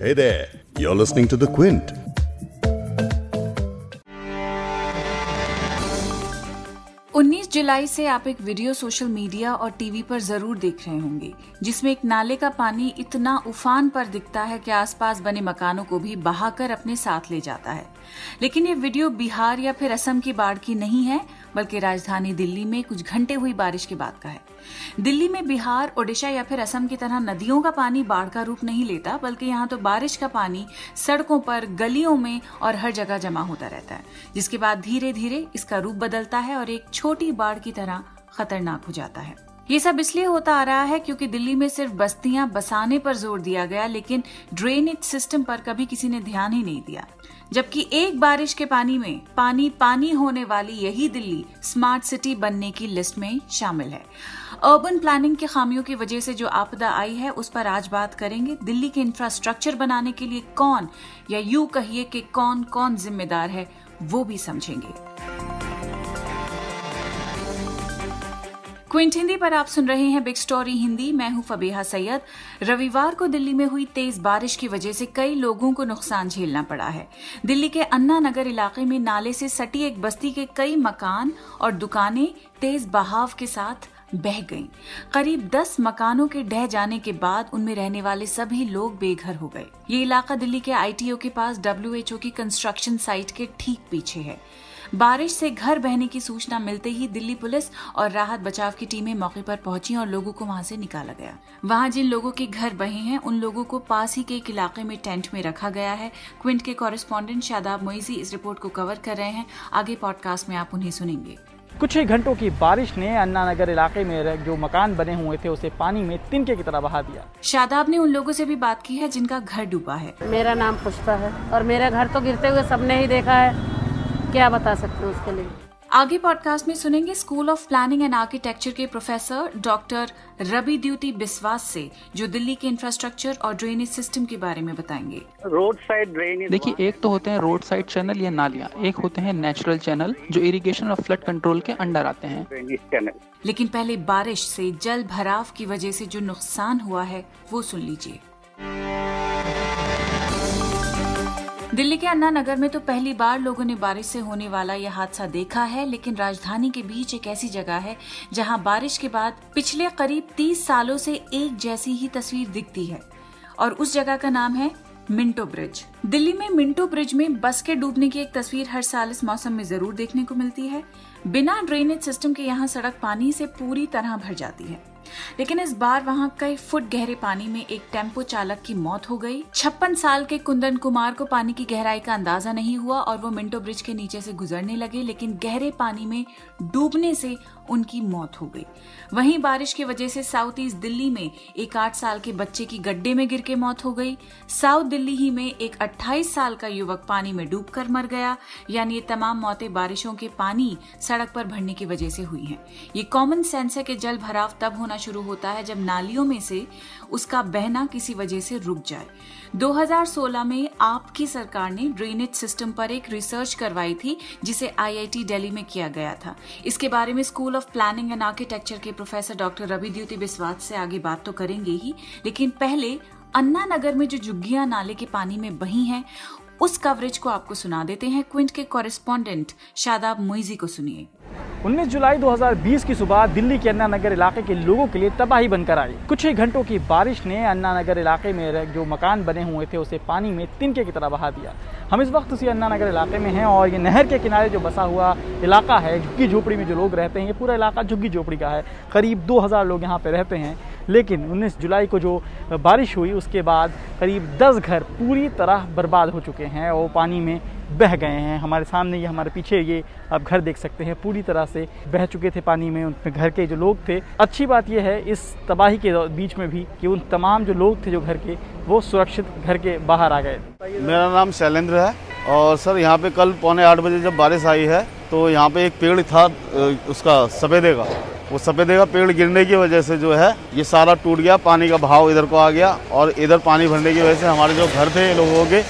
Hey there, you're listening to The Quint. उन्नीस जुलाई से आप एक वीडियो सोशल मीडिया और टीवी पर ज़रूर देख रहे होंगे जिसमें एक नाले का पानी इतना उफान पर दिखता है कि आसपास बने मकानों को भी बहाकर अपने साथ ले जाता है लेकिन ये वीडियो बिहार या फिर असम की बाढ़ की नहीं है बल्कि राजधानी दिल्ली में कुछ घंटे हुई बारिश के बाद का है। दिल्ली में बिहार, ओडिशा या फिर असम की तरह नदियों का पानी बाढ़ का रूप नहीं लेता, बल्कि यहाँ तो बारिश का पानी सड़कों पर, गलियों में और हर जगह जमा होता रहता है, जिसके बाद धीरे धीरे इसका रूप बदलता है और एक छोटी बाढ़ की तरह खतरनाक हो जाता है। ये सब इसलिए होता आ रहा है क्योंकि दिल्ली में सिर्फ़ बस्तियाँ बसाने पर ज़ोर दिया गया, लेकिन ड्रेनेज सिस्टम पर कभी किसी ने ध्यान ही नहीं दिया। जबकि एक बारिश के पानी में पानी पानी होने वाली यही दिल्ली स्मार्ट सिटी बनने की लिस्ट में शामिल है। अर्बन प्लानिंग की खामियों की वजह से जो आपदा आई है, उस पर आज बात करेंगे। दिल्ली के इंफ्रास्ट्रक्चर बनाने के लिए कौन, या यूँ कहिए कि कौन कौन जिम्मेदार है, वो भी समझेंगे। क्विंट हिंदी पर आप सुन रहे हैं बिग स्टोरी हिंदी। मैं हूँ फबीहा सैयद। रविवार को दिल्ली में हुई तेज बारिश की वजह से कई लोगों को नुकसान झेलना पड़ा है। दिल्ली के अन्ना नगर इलाके में नाले से सटी एक बस्ती के कई मकान और दुकानें तेज बहाव के साथ बह गईं। करीब 10 मकानों के ढह जाने के बाद उनमें रहने वाले सभी लोग बेघर हो गए। ये इलाका दिल्ली के आईटीओ के पास डब्ल्यूएचओ की कंस्ट्रक्शन साइट के ठीक पीछे है। बारिश से घर बहने की सूचना मिलते ही दिल्ली पुलिस और राहत बचाव की टीमें मौके पर पहुँची और लोगों को वहाँ से निकाला गया। वहाँ जिन लोगों के घर बहे हैं उन लोगों को पास ही के एक इलाके में टेंट में रखा गया है। क्विंट के कॉरेस्पॉन्डेंट शादाब मोइजी इस रिपोर्ट को कवर कर रहे हैं। आगे पॉडकास्ट में आप उन्हें सुनेंगे। कुछ ही घंटों की बारिश ने अन्ना नगर इलाके में जो मकान बने हुए थे उसे पानी में तिनके की तरह बहा दिया। शादाब ने उन लोगों से भी बात की है जिनका घर डूबा है। मेरा नाम पुष्पा है और मेरा घर तो गिरते हुए सबने ही देखा है। क्या बता सकते हैं उसके लिए? आगे पॉडकास्ट में सुनेंगे school of planning and architecture के प्रोफेसर डॉक्टर रवि द्युति बिस्वास से जो दिल्ली के इंफ्रास्ट्रक्चर और ड्रेनेज सिस्टम के बारे में बताएँगे। रोड साइड ड्रेनेज देखिए एक तो होते हैं रोड साइड चैनल या नालियाँ एक होते हैं नेचुरल चैनल जो इरिगेशन और फ्लड कंट्रोल के अंडर आते हैं। लेकिन पहले बारिश से जल भराव की वजह से जो नुकसान हुआ है वो सुन लीजिए। दिल्ली के अन्ना नगर में तो पहली बार लोगों ने बारिश से होने वाला यह हादसा देखा है, लेकिन राजधानी के बीच एक ऐसी जगह है, जहाँ बारिश के बाद पिछले करीब 30 सालों से एक जैसी ही तस्वीर दिखती है। और उस जगह का नाम है मिंटो ब्रिज। दिल्ली में मिंटो ब्रिज में बस के डूबने की एक तस्वीर हर साल इस मौसम में ज़रूर देखने को मिलती है। बिना ड्रेनेज सिस्टम के यहाँ सड़क पानी से पूरी तरह भर जाती है। लेकिन इस बार वहाँ कई फुट गहरे पानी में एक टेंपो चालक की मौत हो गई। छप्पन साल के कुंदन कुमार को पानी की गहराई का अंदाज़ा नहीं हुआ और वो मिंटो ब्रिज के नीचे से गुजरने लगे, लेकिन गहरे पानी में डूबने से उनकी मौत हो गई। वहीं बारिश की वजह से साउथ ईस्ट दिल्ली में एक आठ साल के बच्चे की गड्ढे में गिर के मौत हो गई। साउथ दिल्ली ही में एक 28 साल का युवक पानी में डूबकर मर गया। यानी ये तमाम मौतें बारिशों के पानी सड़क पर भरने की वजह से हुई हैं। ये कॉमन सेंस है कि जल भराव तब होना शुरू होता है जब नालियों में से उसका बहना किसी वजह से रुक जाए। 2016 में आपकी सरकार ने ड्रेनेज सिस्टम पर एक रिसर्च करवाई थी, जिसे आईआईटी दिल्ली में किया गया था। इसके बारे में school of planning and architecture के प्रोफेसर डॉक्टर रवि द्युति बिस्वास से आगे बात तो करेंगे ही, लेकिन पहले अन्ना नगर में जो जुग्गिया नाले के पानी में बही हैं, उस कवरेज को आपको सुना देते हैं क्विंट के कॉरेस्पॉन्डेंट शादाब मोइजी को सुनिए। 19 जुलाई 2020 की सुबह दिल्ली के अन्ना नगर इलाके के लोगों के लिए तबाही बनकर आई। कुछ ही घंटों की बारिश ने अन्ना नगर इलाके में जो मकान बने हुए थे, उसे पानी में तिनके की तरह बहा दिया। हम इस वक्त उसी अन्ना नगर इलाके में हैं और ये नहर के किनारे जो बसा हुआ इलाका है, झुग्गी झोपड़ी में जो लोग रहते हैं, ये पूरा इलाका झुग्गी झोपड़ी का है। करीब दो हज़ार लोग यहाँ पे रहते हैं। लेकिन 19 जुलाई को जो बारिश हुई, उसके बाद करीब 10 घर पूरी तरह बर्बाद हो चुके हैं और पानी में बह गए हैं। हमारे सामने ये, हमारे पीछे ये आप घर देख सकते हैं, पूरी तरह से बह चुके थे पानी में उनमें घर के जो लोग थे। अच्छी बात यह है, इस तबाही के बीच में भी कि उन तमाम जो लोग थे जो घर के, वो सुरक्षित घर के बाहर आ गए। मेरा नाम शैलेंद्र है और सर, यहाँ पे कल पौने आठ बजे जब बारिश आई है तो यहाँ पे एक पेड़ था उसका, सफ़ेदे का। वो सफ़ेदे का पेड़ गिरने की वजह से जो है ये सारा टूट गया पानी का भाव इधर को आ गया और इधर पानी भरने की वजह से हमारे जो घर थे लोगों के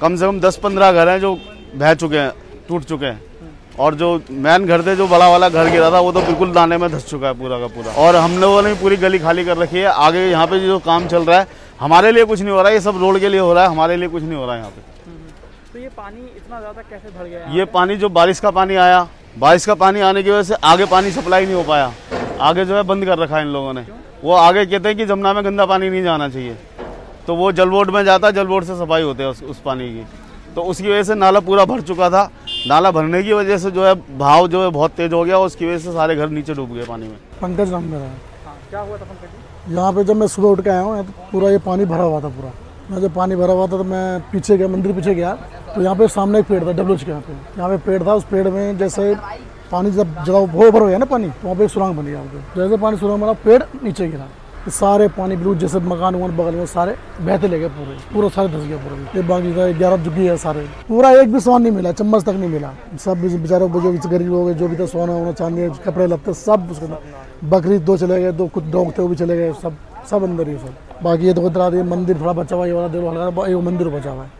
कम से कम दस पंद्रह घर हैं जो बह चुके हैं टूट चुके हैं। और जो मैन घर थे जो बड़ा वाला घर गिरा था वो तो बिल्कुल दाने में धस चुका है पूरा का पूरा। और हम लोगों ने पूरी गली खाली कर रखी है। आगे यहाँ पे जो काम चल रहा है हमारे लिए कुछ नहीं हो रहा है ये सब रोड के लिए हो रहा है हमारे लिए कुछ नहीं हो रहा है यहाँ पे। तो ये पानी इतना ज़्यादा कैसे भर गया? ये पानी जो बारिश का पानी आया बारिश का पानी आने की वजह से आगे पानी सप्लाई नहीं हो पाया। आगे जो है बंद कर रखा है इन लोगों ने। वो आगे कहते हैं कि जमुना में गंदा पानी नहीं जाना चाहिए। तो वो जल बोर्ड में जाता है जल बोर्ड से सफ़ाई होते हैं उस, उस पानी की। तो उसकी वजह से नाला पूरा भर चुका था। नाला भरने की वजह से जो है भाव जो है बहुत तेज हो गया उसकी वजह से सारे घर नीचे डूब गए पानी में। पंकज नाम मेरा हाँ। क्या हुआ था पंकज यहाँ पे जब मैं सुबह उठ के आया हूँ तो पूरा ये पानी भरा हुआ था पूरा। मैं जब पानी भरा हुआ था तो मैं पीछे गया मंदिर पीछे गया। तो यहाँ पे सामने एक पेड़ था डब्ल्यू के यहाँ पे। यहाँ पे पेड़ था, उस पेड़ में जैसे पानी जब जब वो भर हो गया ना पानी तो वहाँ पे एक सुरंग बनी यहाँ पे। जैसे पानी सुरंग बना, पेड़ नीचे गिरा। सारे पानी बिल्कुल जैसे मकान उकान बगल में सारे बहते ले गए पूरे। पूरा सारे धस गया पूरा। ये बाकी ग्यारह झुकी है सारे। पूरा एक भी सामान नहीं मिला, चम्मच तक नहीं मिला। सब बेचारे जो गरीब गए जो भी था, सोना वोना, चांदी, कपड़े लगते सब उसके बकरी दो चले गए, दो कुछ डॉग थे वो भी चले गए, सब। सब अंदर ही सब। बाकी ये तो उधर ये मंदिर थोड़ा बचा हुआ ये वाला देखो हल्का ये मंदिर बचा हुआ है।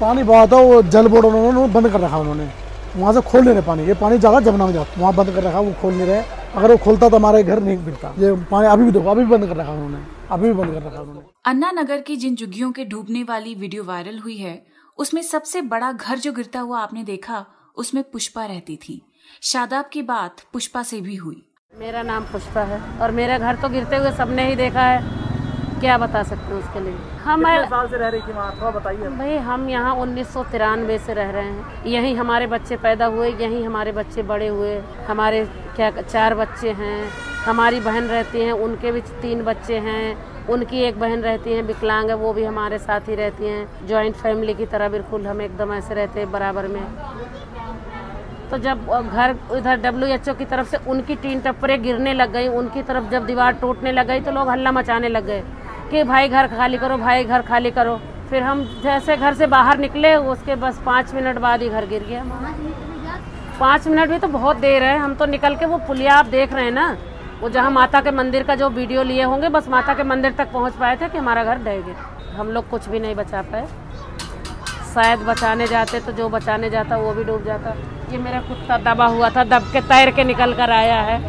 पानी बहा था, वो जल बोर्ड उन्होंने बंद कर रखा उन्होंने। वहाँ से खोल नहीं रहे पानी, ये पानी जागा जमुना में जाता वहाँ बंद कर रखा, वो खोल नहीं रहे। अगर वो खोलता तो हमारे घर नहीं मिलता ये पानी अभी भी देखो, अभी भी बंद कर रखा उन्होंने, अभी भी बंद कर रखा उन्होंने। अन्ना नगर की जिन झुग्गियों के डूबने वाली वीडियो वायरल हुई है, उसमें सबसे बड़ा घर जो गिरता हुआ आपने देखा, उसमें पुष्पा रहती थी। शादाब की बात पुष्पा से भी हुई। मेरा नाम पुष्पा है और मेरा घर तो गिरते हुए सबने ही देखा है। क्या बता सकते हैं उसके लिए? हम साल से रह रही थी वहाँ? थोड़ा बताइए। भाई हम यहाँ उन्नीस सौ तिरानवे से रह रहे हैं। यहीं हमारे बच्चे पैदा हुए यहीं हमारे बच्चे बड़े हुए। हमारे क्या चार बच्चे हैं। हमारी बहन रहती हैं उनके भी तीन बच्चे हैं। उनकी एक बहन रहती है विकलांग है वो भी हमारे साथ ही रहती हैं। जॉइंट फैमिली की तरह बिल्कुल हम एकदम ऐसे रहते हैं बराबर में। तो जब घर इधर डब्ल्यूएचओ की तरफ़ से उनकी टीन टप्परे गिरने लग गई, उनकी तरफ़ जब दीवार टूटने लग गई तो लोग हल्ला मचाने लग गए कि भाई घर खाली करो, भाई घर खाली करो। फिर हम जैसे घर से बाहर निकले, उसके बस पाँच मिनट बाद ही घर गिर गया। पाँच मिनट भी तो बहुत देर है, हम तो निकल के वो पुलिया आप देख रहे हैं ना, वो जहाँ माता के मंदिर का जो वीडियो लिए होंगे, बस माता के मंदिर तक पहुँच पाए थे कि हमारा घर ढह गया। हम लोग कुछ भी नहीं बचा पाए। शायद बचाने जाते तो जो बचाने जाता, वो भी डूब जाता। ये मेरा कुत्ता दबा हुआ था, दब के तैर के निकल कर आया है।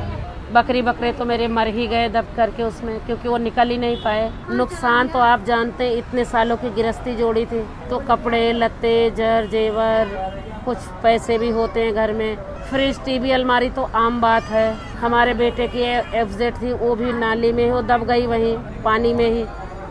बकरी बकरे तो मेरे मर ही गए दब करके उसमें, क्योंकि वो निकल ही नहीं पाए। नुकसान तो आप जानते हैं, इतने सालों की गिरस्ती जोड़ी थी। तो कपड़े, लत्ते, जर, जेवर, कुछ पैसे भी होते हैं घर में। फ्रिज, टीवी, अलमारी तो आम बात है। हमारे बेटे की एफ़ जेड थी, वो भी नाली में ही, वो दब गई वहीं, पानी में ही।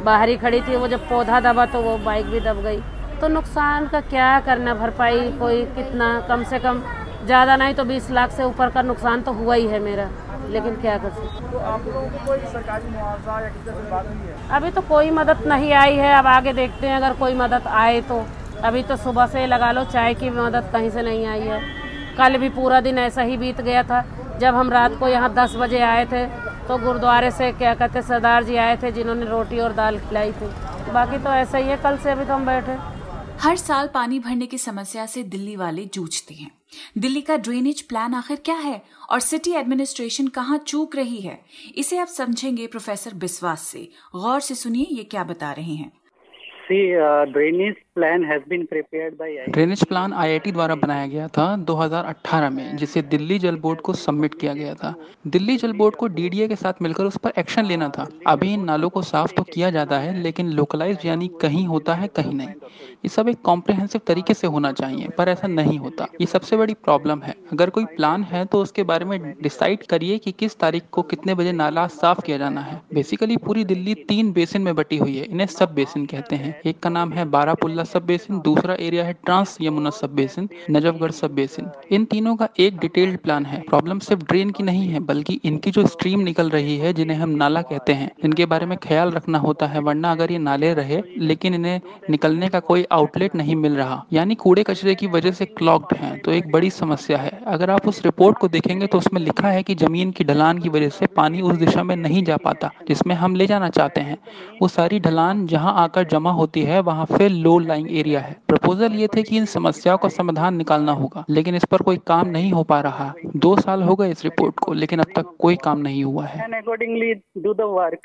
बाहर ही खड़ी थी, वो जब पौधा दबा तो वो बाइक भी दब गई। तो नुकसान का क्या करना भरपाई कोई कितना? कम से कम ज़्यादा नहीं तो 20 लाख से ऊपर का नुकसान तो हुआ ही है मेरा। लेकिन क्या कर सकते तो आप लोगों को कोई सरकारी मुआवजा या किसी से बात हुई है? अभी तो कोई मदद नहीं आई है। अब आगे देखते हैं अगर कोई मदद आए तो। अभी तो सुबह से लगा लो चाय की मदद कहीं से नहीं आई है। कल भी पूरा दिन ऐसा ही बीत गया था। जब हम रात को यहाँ दस बजे आए थे तो गुरुद्वारे से क्या कहते सरदार जी आए थे जिन्होंने रोटी और दाल खिलाई थी। बाकी तो ऐसा ही है कल से अभी तो हम बैठे। हर साल पानी भरने की समस्या से दिल्ली वाले जूझते हैं। दिल्ली का ड्रेनेज प्लान आखिर क्या है? और सिटी एडमिनिस्ट्रेशन कहाँ चूक रही है? इसे आप समझेंगे प्रोफेसर बिस्वास से। गौर से सुनिए, ये क्या बता रहे हैं। Drainage been prepared by IIT. Drainage plan IIT द्वारा बनाया गया था 2018 में, जिसे दिल्ली जल बोर्ड को सबमिट किया गया था। दिल्ली जल बोर्ड को डीडीए के साथ मिलकर उस पर एक्शन लेना था। अभी इन नालों को साफ़ तो किया जाता है, लेकिन लोकलाइज यानी कहीं होता है, कहीं नहीं। ये सब एक कॉम्प्रिहेंसिव तरीके से होना चाहिए, पर ऐसा नहीं होता। ये सबसे बड़ी प्रॉब्लम है। अगर कोई प्लान है तो उसके बारे में डिसाइड करिए कि किस तारीख को कितने बजे नाला साफ़ किया जाना है। बेसिकली पूरी दिल्ली तीन बेसिन में बटी हुई है, इन्हें सब बेसिन कहते हैं। एक का नाम है बारापुल्ला सब बेसिन, दूसरा एरिया है ट्रांस यमुना सब बेसिन, नजफगढ़ सब बेसिन। इन तीनों का एक डिटेल्ड प्लान है। प्रॉब्लम सिर्फ़ ड्रेन की नहीं है, बल्कि इनकी जो स्ट्रीम निकल रही है, जिन्हें हम नाला कहते हैं, इनके बारे में ख्याल रखना होता है, वरना अगर ये नाले रहे, लेकिन इन्हें निकलने का कोई आउटलेट नहीं मिल रहा। यानी कूड़े कचरे की वजह से क्लॉक्ड है तो एक बड़ी समस्या है। अगर आप उस रिपोर्ट को देखेंगे तो उसमें लिखा है कि ज़मीन की ढलान की वजह से पानी उस दिशा में नहीं जा पाता, जिसमें हम ले जाना चाहते हैं। वो सारी ढलान जहाँ आकर जमा होती है, वहाँ फिर लो लाइंग एरिया है। प्रपोजल ये थे कि इन समस्याओं का समाधान निकालना होगा लेकिन इस पर कोई काम नहीं हो पा रहा। दो साल हो गए इस रिपोर्ट को लेकिन अब तक कोई काम नहीं हुआ है। And accordingly do the work.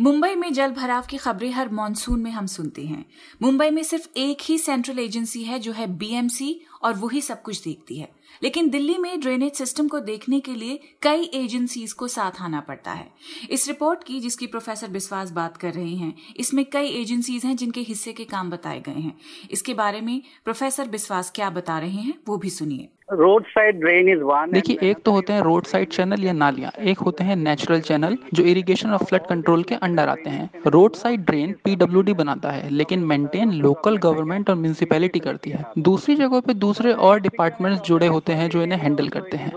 Mumbai में जल भराव की खबरें हर मानसून में हम सुनते हैं। मुंबई में सिर्फ़ एक ही सेंट्रल एजेंसी है जो है बीएमसी और वही सब कुछ देखती है। लेकिन दिल्ली में ड्रेनेज सिस्टम को देखने के लिए कई एजेंसीज को साथ आना पड़ता है। इस रिपोर्ट की जिसकी प्रोफेसर बिस्वास बात कर रहे हैं इसमें कई एजेंसीज हैं जिनके हिस्से के काम बताए गए हैं। इसके बारे में प्रोफेसर बिस्वास क्या बता रहे हैं वो भी सुनिए। Road side drain is one देखिए एक तो होते हैं रोड साइड चैनल या नालियाँ एक होते हैं नेचुरल चैनल जो इरिगेशन और फ्लड कंट्रोल के अंडर आते हैं। रोड साइड ड्रेन पीडब्ल्यूडी बनाता है लेकिन मेंटेन लोकल गवर्नमेंट और म्यूनिसिपैलिटी करती है। दूसरी जगहों पे दूसरे और डिपार्टमेंट्स जुड़े होते हैं जो इन्हें हैंडल करते हैं।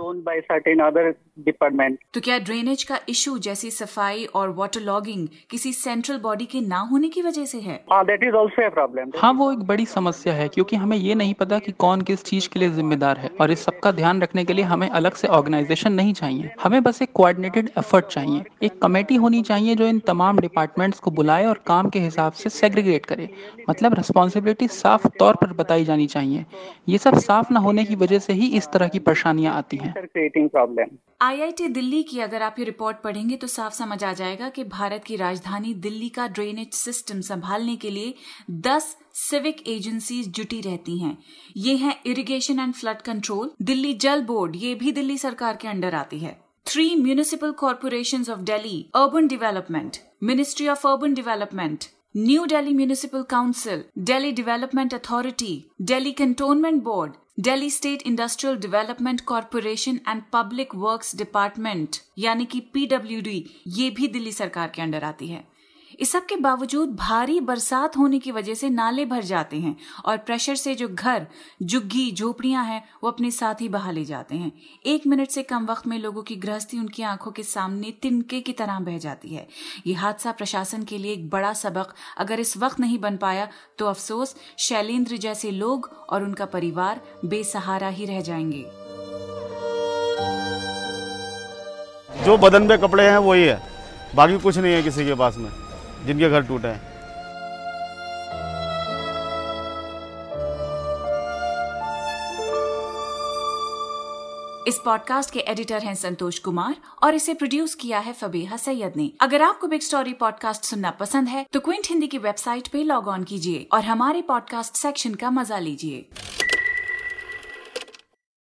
तो क्या ड्रेनेज का इशू जैसी सफ़ाई और वाटर लॉगिंग किसी सेंट्रल बॉडी के ना होने की वजह से है? दैट इज़ आल्सो प्रॉब्लम हाँ वो एक बड़ी समस्या है क्योंकि हमें ये नहीं पता कि कौन किस चीज़ के लिए जिम्मेदार है और इस सबका ध्यान रखने के लिए हमें अलग से ऑर्गेनाइजेशन नहीं चाहिए। हमें बस एक कोऑर्डिनेटेड एफर्ट चाहिए एक कमेटी होनी चाहिए जो इन तमाम डिपार्टमेंट्स को बुलाए और काम के हिसाब से सेग्रीगेट करे। मतलब रिस्पॉन्सिबिलिटी साफ़ तौर पर बताई जानी चाहिए। ये सब साफ़ न होने की वजह से ही इस तरह की परेशानियाँ आती हैं। आईआईटी दिल्ली की अगर आप ये रिपोर्ट पढ़ेंगे तो साफ़ समझ आ जाएगा कि भारत की राजधानी दिल्ली का ड्रेनेज सिस्टम संभालने के लिए 10 सिविक एजेंसीज जुटी रहती हैं। ये हैं irrigation and flood control Delhi Jal board ये भी दिल्ली सरकार के अंडर आती है। Three municipal corporation of Delhi urban development ministry of urban development New Delhi municipal council Delhi Development authority Delhi cantonment Board, Delhi State Industrial Development Corporation and Public Works Department यानी कि PWD ये भी दिल्ली सरकार के under आती है इस सब के बावजूद भारी बरसात होने की वजह से नाले भर जाते हैं और प्रेशर से जो घर झुग्गी झोपड़ियाँ हैं, वो अपने साथ ही बहा ले जाते हैं। एक मिनट से कम वक्त में लोगों की गृहस्थी उनकी आँखों के सामने तिनके की तरह बह जाती है। ये हादसा प्रशासन के लिए एक बड़ा सबक। अगर इस वक्त नहीं बन पाया तो अफसोस, शैलेंद्र जैसे लोग और उनका परिवार बेसहारा ही रह जाएँगे। जो बदन पे कपड़े हैं वही है। बाकी कुछ नहीं है किसी के पास में। जिनके घर टूटे हैं। इस पॉडकास्ट के एडिटर हैं संतोष कुमार और इसे प्रोड्यूस किया है फबीहा सैयद ने। अगर आपको बिग स्टोरी पॉडकास्ट सुनना पसंद है तो क्विंट हिंदी की वेबसाइट पे लॉग ऑन कीजिए और हमारे पॉडकास्ट सेक्शन का मज़ा लीजिए।